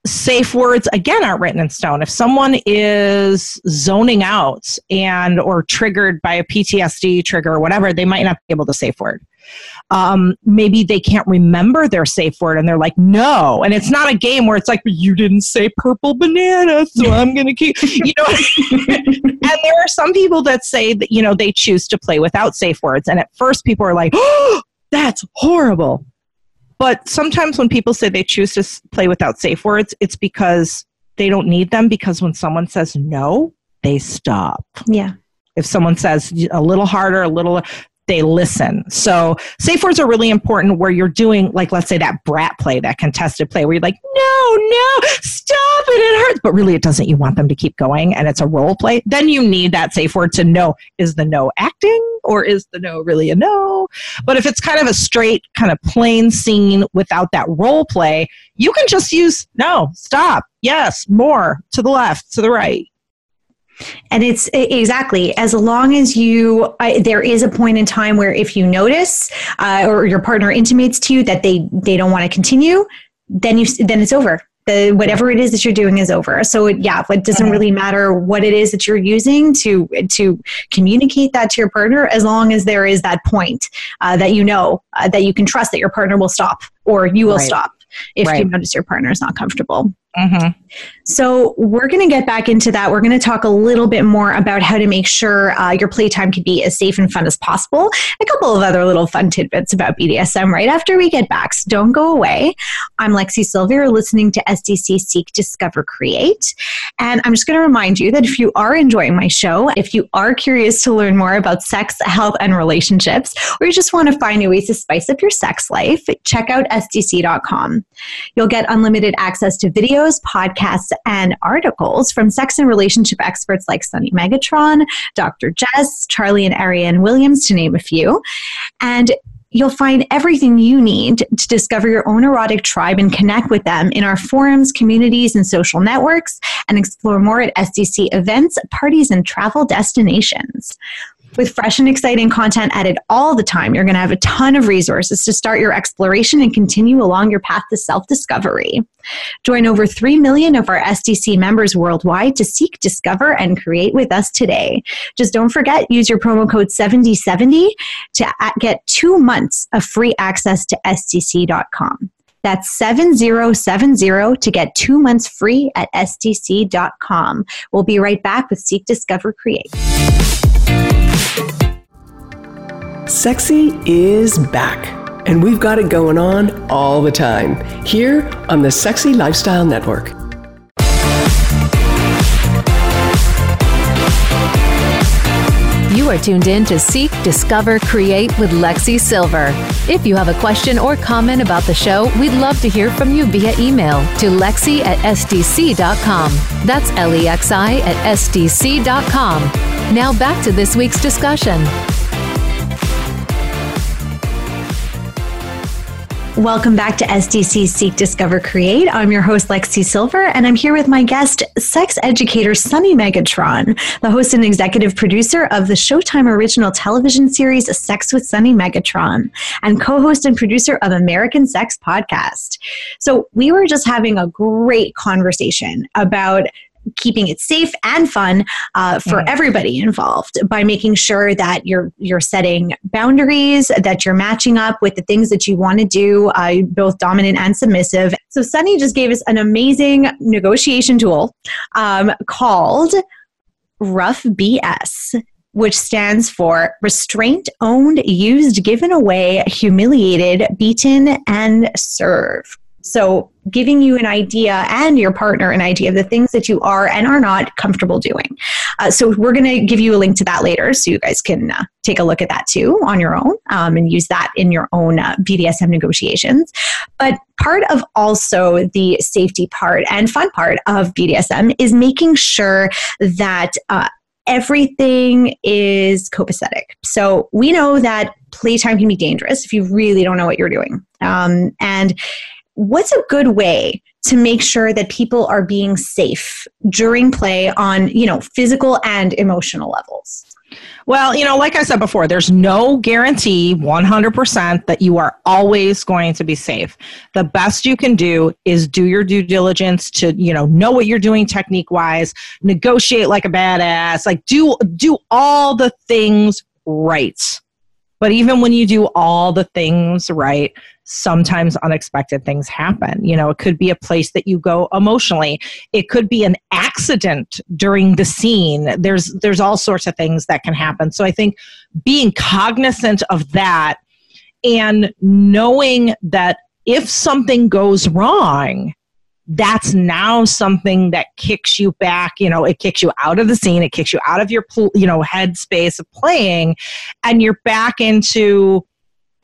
safe words again aren't written in stone. If someone is zoning out and or triggered by a ptsd trigger or whatever they might not be able to safe word. Um, maybe they can't remember their safe word and they're like no. And it's not a game where it's like you didn't say purple banana so i'm gonna keep you know? And there are some people that say that you know they choose to play without safe words. And at first people are like oh that's horrible but sometimes when people say they choose to play without safe words, it's because they don't need them because when someone says no, they stop. Yeah. If someone says a little harder, a little, they listen. So safe words are really important where you're doing, like, let's say that brat play, that contested play where you're like, no, no, stop it, it hurts. But really it doesn't. You want them to keep going and it's a role play. Then you need that safe word to know is the no acting or is the no really a no? But if it's kind of a straight, kind of plain scene without that role play, you can just use no, stop, yes, more, to the left, to the right. And it's exactly as long as you, uh, there is a point in time where if you notice uh, or your partner intimates to you that they they don't want to continue, then you then it's over. The, whatever it is that you're doing is over. So it, yeah, it doesn't really matter what it is that you're using to to communicate that to your partner, as long as there is that point uh, that you know uh, that you can trust that your partner will stop or you will right. stop if right. you notice your partner is not comfortable. Mm-hmm. So, we're going to get back into that. We're going to talk a little bit more about how to make sure uh, your playtime can be as safe and fun as possible. A couple of other little fun tidbits about BDSM right after we get back. So, don't go away. I'm Lexi Silver. You're listening to SDC Seek, Discover, Create. And I'm just going to remind you that if you are enjoying my show, if you are curious to learn more about sex, health, and relationships, or you just want to find new ways to spice up your sex life, check out SDC.com. You'll get unlimited access to videos, podcasts, and articles from sex and relationship experts like Sunny Megatron, Dr. Jess, Charlie and Ariane Williams, to name a few. And You'll find everything you need to discover your own erotic tribe and connect with them in our forums, communities, and social networks, and explore more at SDC events, parties, and travel destinations. With fresh and exciting content added all the time, you're going to have a ton of resources to start your exploration and continue along your path to self discovery. Join over 3 million of our SDC members worldwide to seek, discover, and create with us today. Just don't forget, use your promo code 7070 to get two months of free access to SDC.com. That's 7070 to get two months free at SDC.com. We'll be right back with Seek, Discover, Create. Sexy is back, and we've got it going on all the time here on the Sexy Lifestyle Network. You are tuned in to Seek, Discover, Create with Lexi Silver. If you have a question or comment about the show, we'd love to hear from you via email to lexi at sdc.com. That's L E X I at sdc.com. Now back to this week's discussion. Welcome back to SDC Seek, Discover, Create. I'm your host, Lexi Silver, and I'm here with my guest, sex educator Sunny Megatron, the host and executive producer of the Showtime original television series Sex with Sunny Megatron, and co host and producer of American Sex Podcast. So, we were just having a great conversation about keeping it safe and fun uh, for mm. everybody involved by making sure that you're you're setting boundaries, that you're matching up with the things that you want to do, uh, both dominant and submissive. So Sunny just gave us an amazing negotiation tool um, called Rough BS which stands for restraint, owned, used, given away, humiliated, beaten, and served. So, giving you an idea and your partner an idea of the things that you are and are not comfortable doing. Uh, so, we're going to give you a link to that later so you guys can uh, take a look at that too on your own um, and use that in your own uh, BDSM negotiations. But part of also the safety part and fun part of BDSM is making sure that uh, everything is copacetic. So we know that playtime can be dangerous if you really don't know what you're doing. Um, and what's a good way to make sure that people are being safe during play on you know physical and emotional levels Well, you know, like I said before, there's no guarantee 100% that you are always going to be safe. The best you can do is do your due diligence to, you know, know what you're doing technique wise, negotiate like a badass, like do do all the things right. But even when you do all the things right, sometimes unexpected things happen. You know, it could be a place that you go emotionally. It could be an accident during the scene. There's there's all sorts of things that can happen. So I think being cognizant of that and knowing that if something goes wrong, that's now something that kicks you back you know it kicks you out of the scene it kicks you out of your you know headspace of playing and you're back into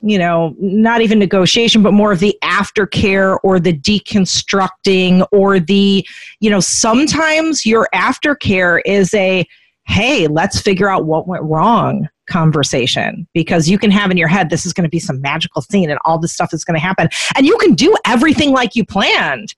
you know, not even negotiation, but more of the aftercare or the deconstructing or the, you know, sometimes your aftercare is a, hey, let's figure out what went wrong conversation. Because you can have in your head this is going to be some magical scene and all this stuff is going to happen. And you can do everything like you planned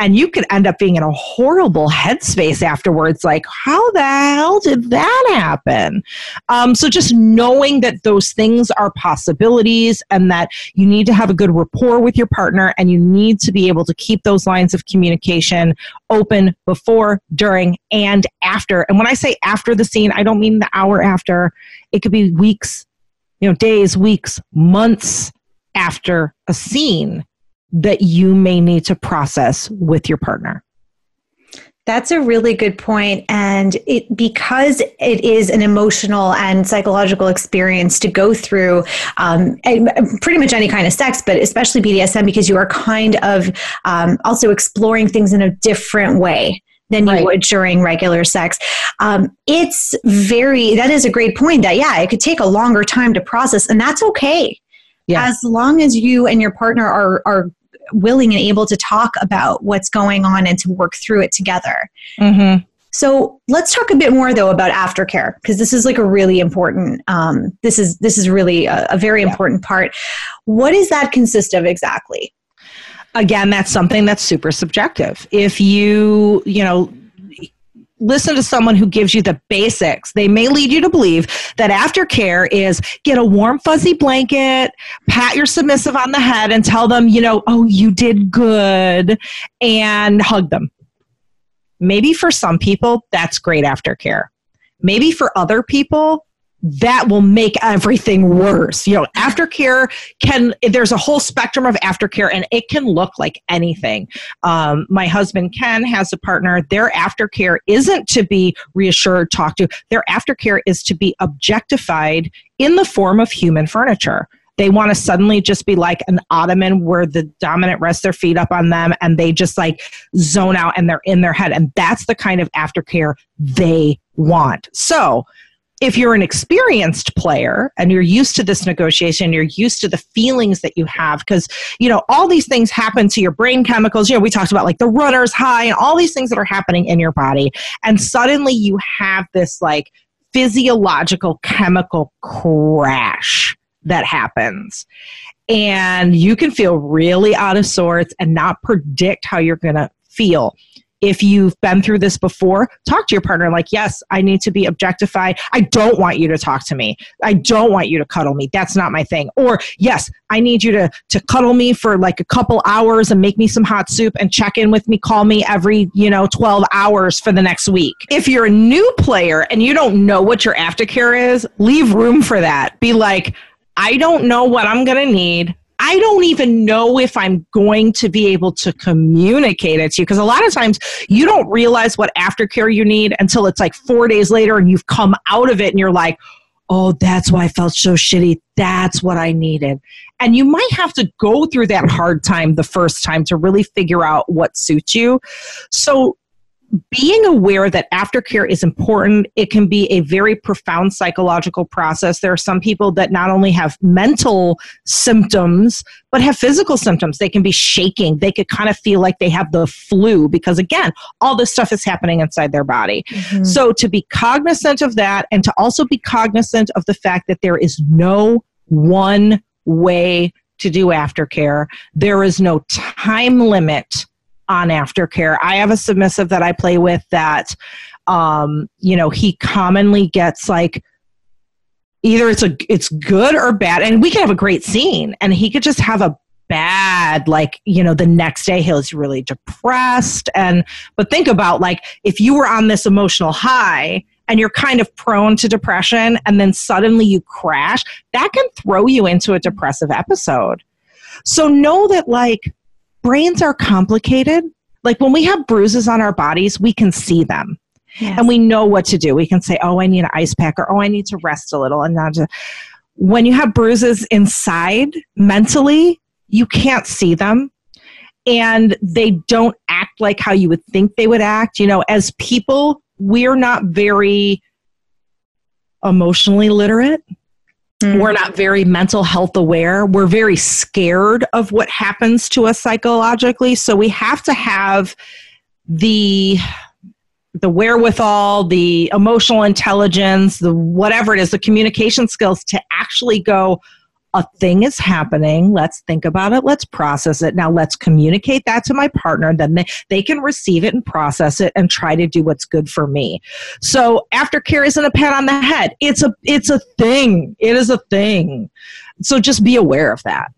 and you could end up being in a horrible headspace afterwards like how the hell did that happen? Um, so just knowing that those things are possibilities and that you need to have a good rapport with your partner and you need to be able to keep those lines of communication open before during and after. And when i say after the scene i don't mean the hour after. It could be weeks you know days weeks months after a scene that you may need to process with your partner. That's a really good point. And it, because it is an emotional and psychological experience to go through um, pretty much any kind of sex, but especially BDSM, because you are kind of um, also exploring things in a different way than you right. would during regular sex. Um, it's very, that is a great point that, yeah, it could take a longer time to process, and that's okay. Yeah. As long as you and your partner are, are willing and able to talk about what's going on and to work through it together. Mm-hmm. So let's talk a bit more though about aftercare because this is like a really important. Um, this is this is really a, a very yeah. important part. What does that consist of exactly? Again, that's something that's super subjective. If you you know listen to someone who gives you the basics. They may lead you to believe that aftercare is get a warm, fuzzy blanket, pat your submissive on the head, and tell them, you know, oh, you did good, and hug them. Maybe for some people, that's great aftercare. Maybe for other people, that will make everything worse. You know, aftercare can, there's a whole spectrum of aftercare and it can look like anything. Um, my husband Ken has a partner. Their aftercare isn't to be reassured, talked to. Their aftercare is to be objectified in the form of human furniture. They want to suddenly just be like an ottoman where the dominant rests their feet up on them and they just like zone out and they're in their head. And that's the kind of aftercare they want. So, if you're an experienced player and you're used to this negotiation, you're used to the feelings that you have, because, you know, all these things happen to your brain chemicals. You know, we talked about like the runner's high and all these things that are happening in your body. And suddenly you have this like physiological chemical crash that happens. And you can feel really out of sorts and not predict how you're going to feel if you've been through this before, talk to your partner like, yes, I need to be objectified. I don't want you to talk to me. I don't want you to cuddle me. That's not my thing. Or, yes, I need you to, to cuddle me for like a couple hours and make me some hot soup and check in with me, call me every, you know, 12 hours for the next week. If you're a new player and you don't know what your aftercare is, leave room for that. Be like, I don't know what I'm going to need. I don't even know if I'm going to be able to communicate it to you because a lot of times you don't realize what aftercare you need until it's like four days later and you've come out of it and you're like, oh, that's why I felt so shitty. That's what I needed. And you might have to go through that hard time the first time to really figure out what suits you. So being aware that aftercare is important, it can be a very profound psychological process. There are some people that not only have mental symptoms, but have physical symptoms. They can be shaking. They could kind of feel like they have the flu because, again, all this stuff is happening inside their body. Mm-hmm. So, to be cognizant of that and to also be cognizant of the fact that there is no one way to do aftercare, there is no time limit on aftercare. I have a submissive that I play with that, um, you know, he commonly gets like either it's a it's good or bad and we can have a great scene and he could just have a bad like you know the next day he he's really depressed and but think about like if you were on this emotional high and you're kind of prone to depression and then suddenly you crash that can throw you into a depressive episode so know that like brains are complicated like when we have bruises on our bodies we can see them yes. and we know what to do we can say oh i need an ice pack or oh i need to rest a little and not to when you have bruises inside mentally you can't see them and they don't act like how you would think they would act. You know, as people, we're not very emotionally literate. Mm. We're not very mental health aware. We're very scared of what happens to us psychologically. So we have to have the the wherewithal, the emotional intelligence, the whatever it is, the communication skills to actually go, a thing is happening. Let's think about it. Let's process it. Now let's communicate that to my partner. Then they, they can receive it and process it and try to do what's good for me. So aftercare isn't a pat on the head, it's a it's a thing. It is a thing. So just be aware of that.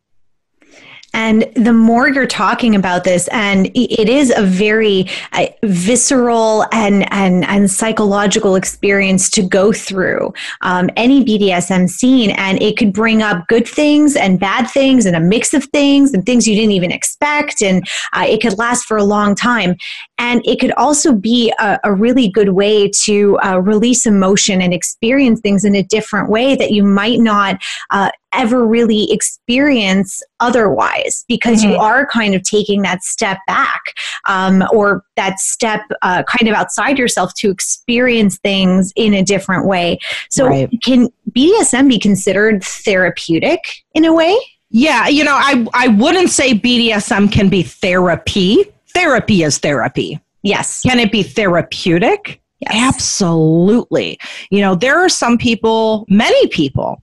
And the more you're talking about this, and it is a very uh, visceral and, and, and psychological experience to go through um, any BDSM scene. And it could bring up good things and bad things and a mix of things and things you didn't even expect. And uh, it could last for a long time. And it could also be a, a really good way to uh, release emotion and experience things in a different way that you might not uh, ever really experience otherwise because mm-hmm. you are kind of taking that step back um, or that step uh, kind of outside yourself to experience things in a different way. So, right. can BDSM be considered therapeutic in a way? Yeah, you know, I, I wouldn't say BDSM can be therapy. Therapy is therapy. Yes. Can it be therapeutic? Yes. Absolutely. You know, there are some people, many people,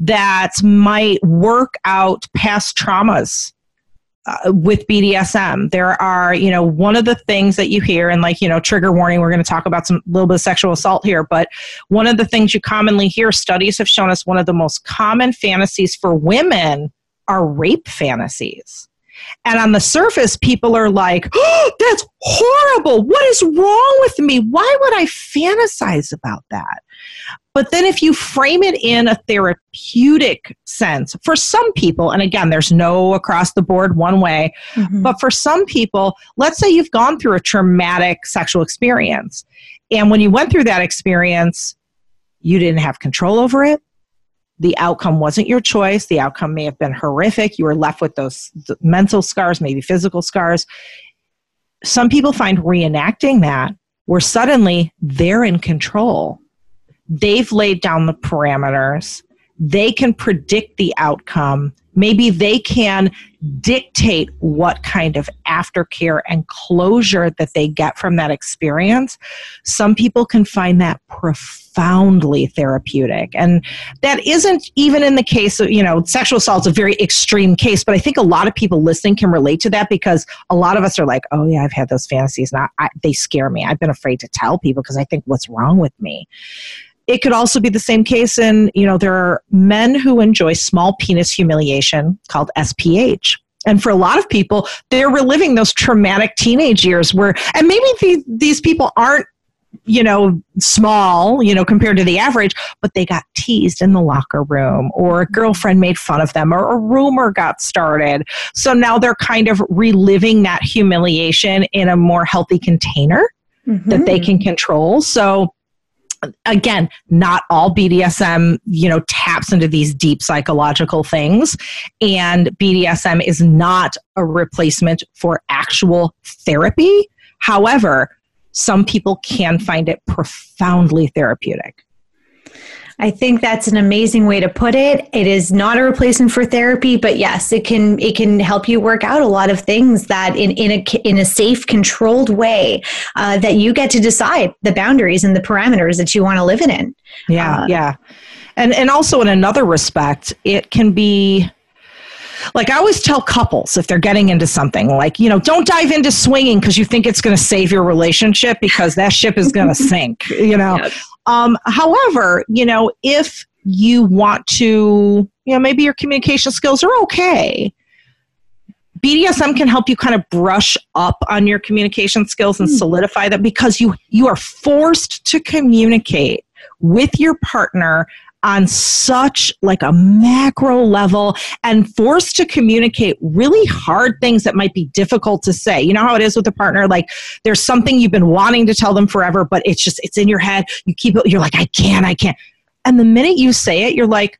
that might work out past traumas uh, with BDSM. There are, you know, one of the things that you hear, and like, you know, trigger warning, we're going to talk about some little bit of sexual assault here, but one of the things you commonly hear, studies have shown us one of the most common fantasies for women are rape fantasies. And on the surface, people are like, oh, that's horrible. What is wrong with me? Why would I fantasize about that? But then if you frame it in a therapeutic sense, for some people, and again, there's no across the board one way, mm-hmm. but for some people, let's say you've gone through a traumatic sexual experience. And when you went through that experience, you didn't have control over it. The outcome wasn't your choice. The outcome may have been horrific. You were left with those mental scars, maybe physical scars. Some people find reenacting that where suddenly they're in control They've laid down the parameters. They can predict the outcome. Maybe they can dictate what kind of aftercare and closure that they get from that experience. Some people can find that profoundly therapeutic. And that isn't even in the case of, you know, sexual assault is a very extreme case, but I think a lot of people listening can relate to that because a lot of us are like, oh, yeah, I've had those fantasies. Not, they scare me. I've been afraid to tell people because I think, what's wrong with me? It could also be the same case in, you know, there are men who enjoy small penis humiliation called SPH. And for a lot of people, they're reliving those traumatic teenage years where, and maybe the, these people aren't, you know, small, you know, compared to the average, but they got teased in the locker room or a girlfriend made fun of them or a rumor got started. So now they're kind of reliving that humiliation in a more healthy container mm-hmm. that they can control. So, again not all bdsm you know taps into these deep psychological things and bdsm is not a replacement for actual therapy however some people can find it profoundly therapeutic I think that's an amazing way to put it. It is not a replacement for therapy, but yes, it can it can help you work out a lot of things that in in a in a safe, controlled way uh, that you get to decide the boundaries and the parameters that you want to live in. Yeah, uh, yeah, and and also in another respect, it can be like I always tell couples if they're getting into something, like, you know, don't dive into swinging because you think it's going to save your relationship because that ship is going to sink, you know. Yes. Um, however, you know, if you want to, you know, maybe your communication skills are okay. BDSM can help you kind of brush up on your communication skills and Hmm. solidify that because you you are forced to communicate with your partner on such like a macro level and forced to communicate really hard things that might be difficult to say. You know how it is with a partner like there's something you've been wanting to tell them forever but it's just it's in your head. You keep it you're like I can't, I can't. And the minute you say it you're like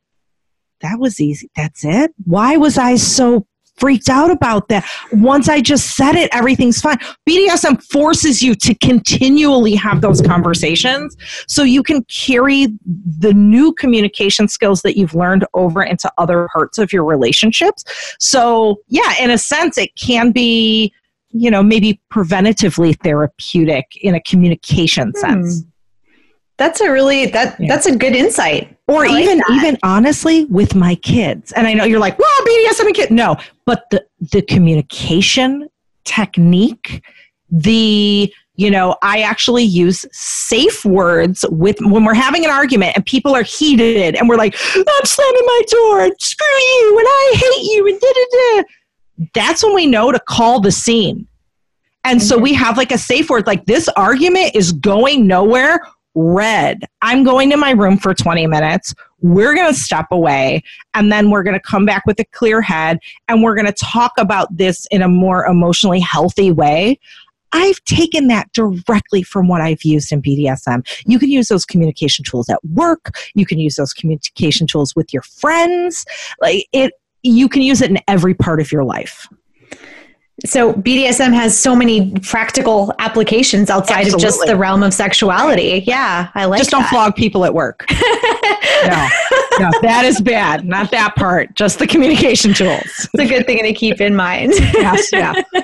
that was easy. That's it. Why was I so freaked out about that? Once I just said it, everything's fine. BDSM forces you to continually have those conversations so you can carry the new communication skills that you've learned over into other parts of your relationships. So, yeah, in a sense, it can be, you know, maybe preventatively therapeutic in a communication hmm. sense. That's a really that Yeah. that's a good insight. or like even that. even honestly with my kids and i know you're like well bdsm and kid no but the the communication technique the you know i actually use safe words with when we're having an argument and people are heated and we're like i'm slamming my door and screw you and i hate you and da da da that's when we know to call the scene and so mm-hmm. we have like a safe word like this argument is going nowhere red. I'm going to my room for 20 minutes. We're going to step away and then we're going to come back with a clear head and we're going to talk about this in a more emotionally healthy way. I've taken that directly from what I've used in BDSM. You can use those communication tools at work, you can use those communication tools with your friends. Like it you can use it in every part of your life. So BDSM has so many practical applications outside of just the realm of sexuality. Yeah, I like Just don't that. flog people at work. no, no, that is bad. Not that part. Just the communication tools. It's a good thing to keep in mind. Yes, yeah.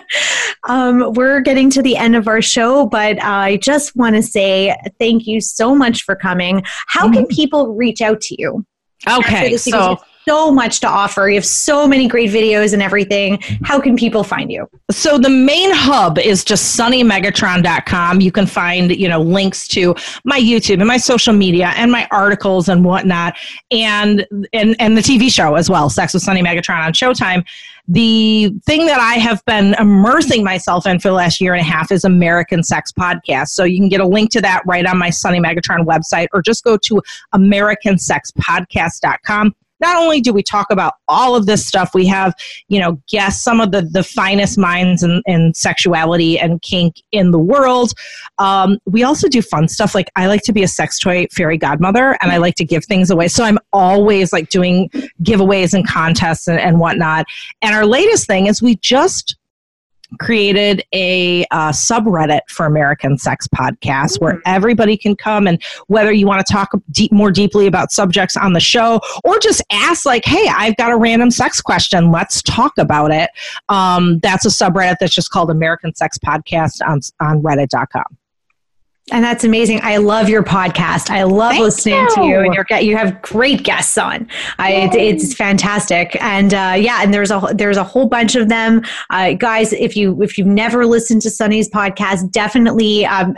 Um, we're getting to the end of our show, but I just want to say thank you so much for coming. How can people reach out to you? Okay, this? Because you so so much to offer. You have so many great videos and everything. Mm-hmm. How can people find you? so the main hub is just sunnymegatron.com. You can find, you know, links to my YouTube and my social media and my articles and whatnot, and and and the TV show as well, Sex with Sunny Megatron on Showtime. The thing that I have been immersing myself in for the last year and a half is American Sex Podcast. So you can get a link to that right on my Sunny Megatron website, or just go to AmericanSexPodcast.com. Not only do we talk about all of this stuff, we have, you know, guests, some of the, the finest minds in, in sexuality and kink in the world. Um, we also do fun stuff. Like I like to be a sex toy fairy godmother and I like to give things away. So I'm always like doing giveaways and contests and, and whatnot. And our latest thing is we just created a uh, subreddit for American Sex Podcasts where everybody can come and whether you want to talk deep, more deeply about subjects on the show or just ask like, hey, I've got a random sex question. Let's talk about it. Um, that's a subreddit that's just called American Sex Podcast on, on reddit.com. And that's amazing. I love your podcast. I love Thank listening to you, you. and you're, you have great guests on. I, it, it's fantastic, and uh, yeah, and there's a there's a whole bunch of them, uh, guys. If you if you've never listened to Sunny's podcast, definitely um,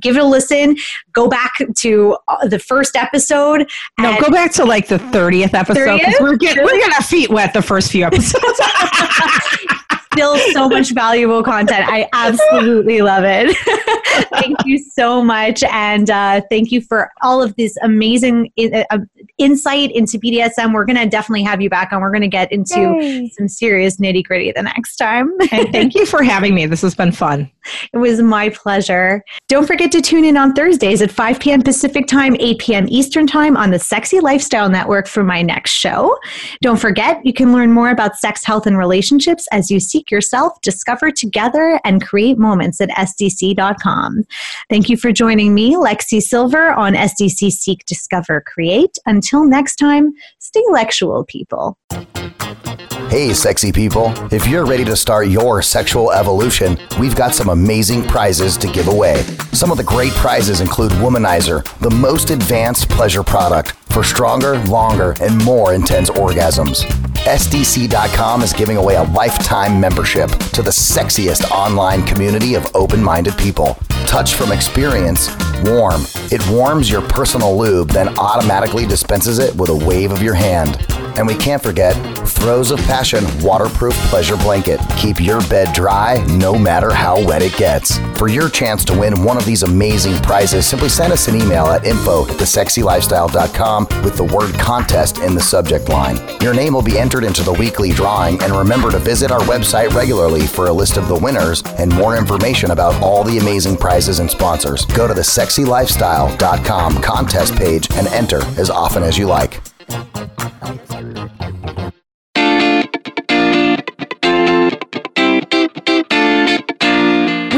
give it a listen. Go back to uh, the first episode. No, go back to like the 30th episode 'cause 30th? we're getting, we're getting our feet wet the first few episodes. still so much valuable content. I absolutely love it. thank you so much. And uh, thank you for all of this amazing in, uh, insight into BDSM. We're going to definitely have you back on. We're going to get into some serious nitty gritty the next time. and thank you for having me. This has been fun. It was my pleasure. Don't forget to tune in on Thursdays at 5 p.m. Pacific Time, 8 p.m. Eastern Time on the Sexy Lifestyle Network for my next show. Don't forget, you can learn more about sex, health, and relationships as you seek yourself, discover together, and create moments at SDC.com. Thank you for joining me, Lexi Silver, on SDC Seek, Discover, Create. Until next time, stay lectual, people. Hey, sexy people. If you're ready to start your sexual evolution, we've got some amazing prizes to give away. Some of the great prizes include Womanizer, the most advanced pleasure product for stronger, longer, and more intense orgasms. SDC.com is giving away a lifetime membership to the sexiest online community of open minded people. touch from experience, Warm. It warms your personal lube, then automatically dispenses it with a wave of your hand. And we can't forget Throws of Passion waterproof pleasure blanket. Keep your bed dry no matter how wet it gets. For your chance to win one of these amazing prizes, simply send us an email at info at thesexylifestyle.com with the word contest in the subject line. Your name will be entered into the weekly drawing, and remember to visit our website regularly for a list of the winners and more information about all the amazing prizes and sponsors. Go to the sexylifestyle.com contest page and enter as often as you like.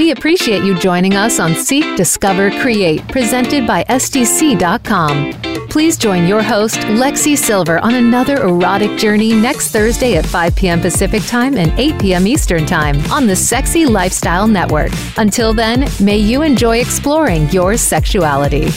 We appreciate you joining us on Seek, Discover, Create, presented by SDC.com. Please join your host, Lexi Silver, on another erotic journey next Thursday at 5 p.m. Pacific Time and 8 p.m. Eastern Time on the Sexy Lifestyle Network. Until then, may you enjoy exploring your sexuality.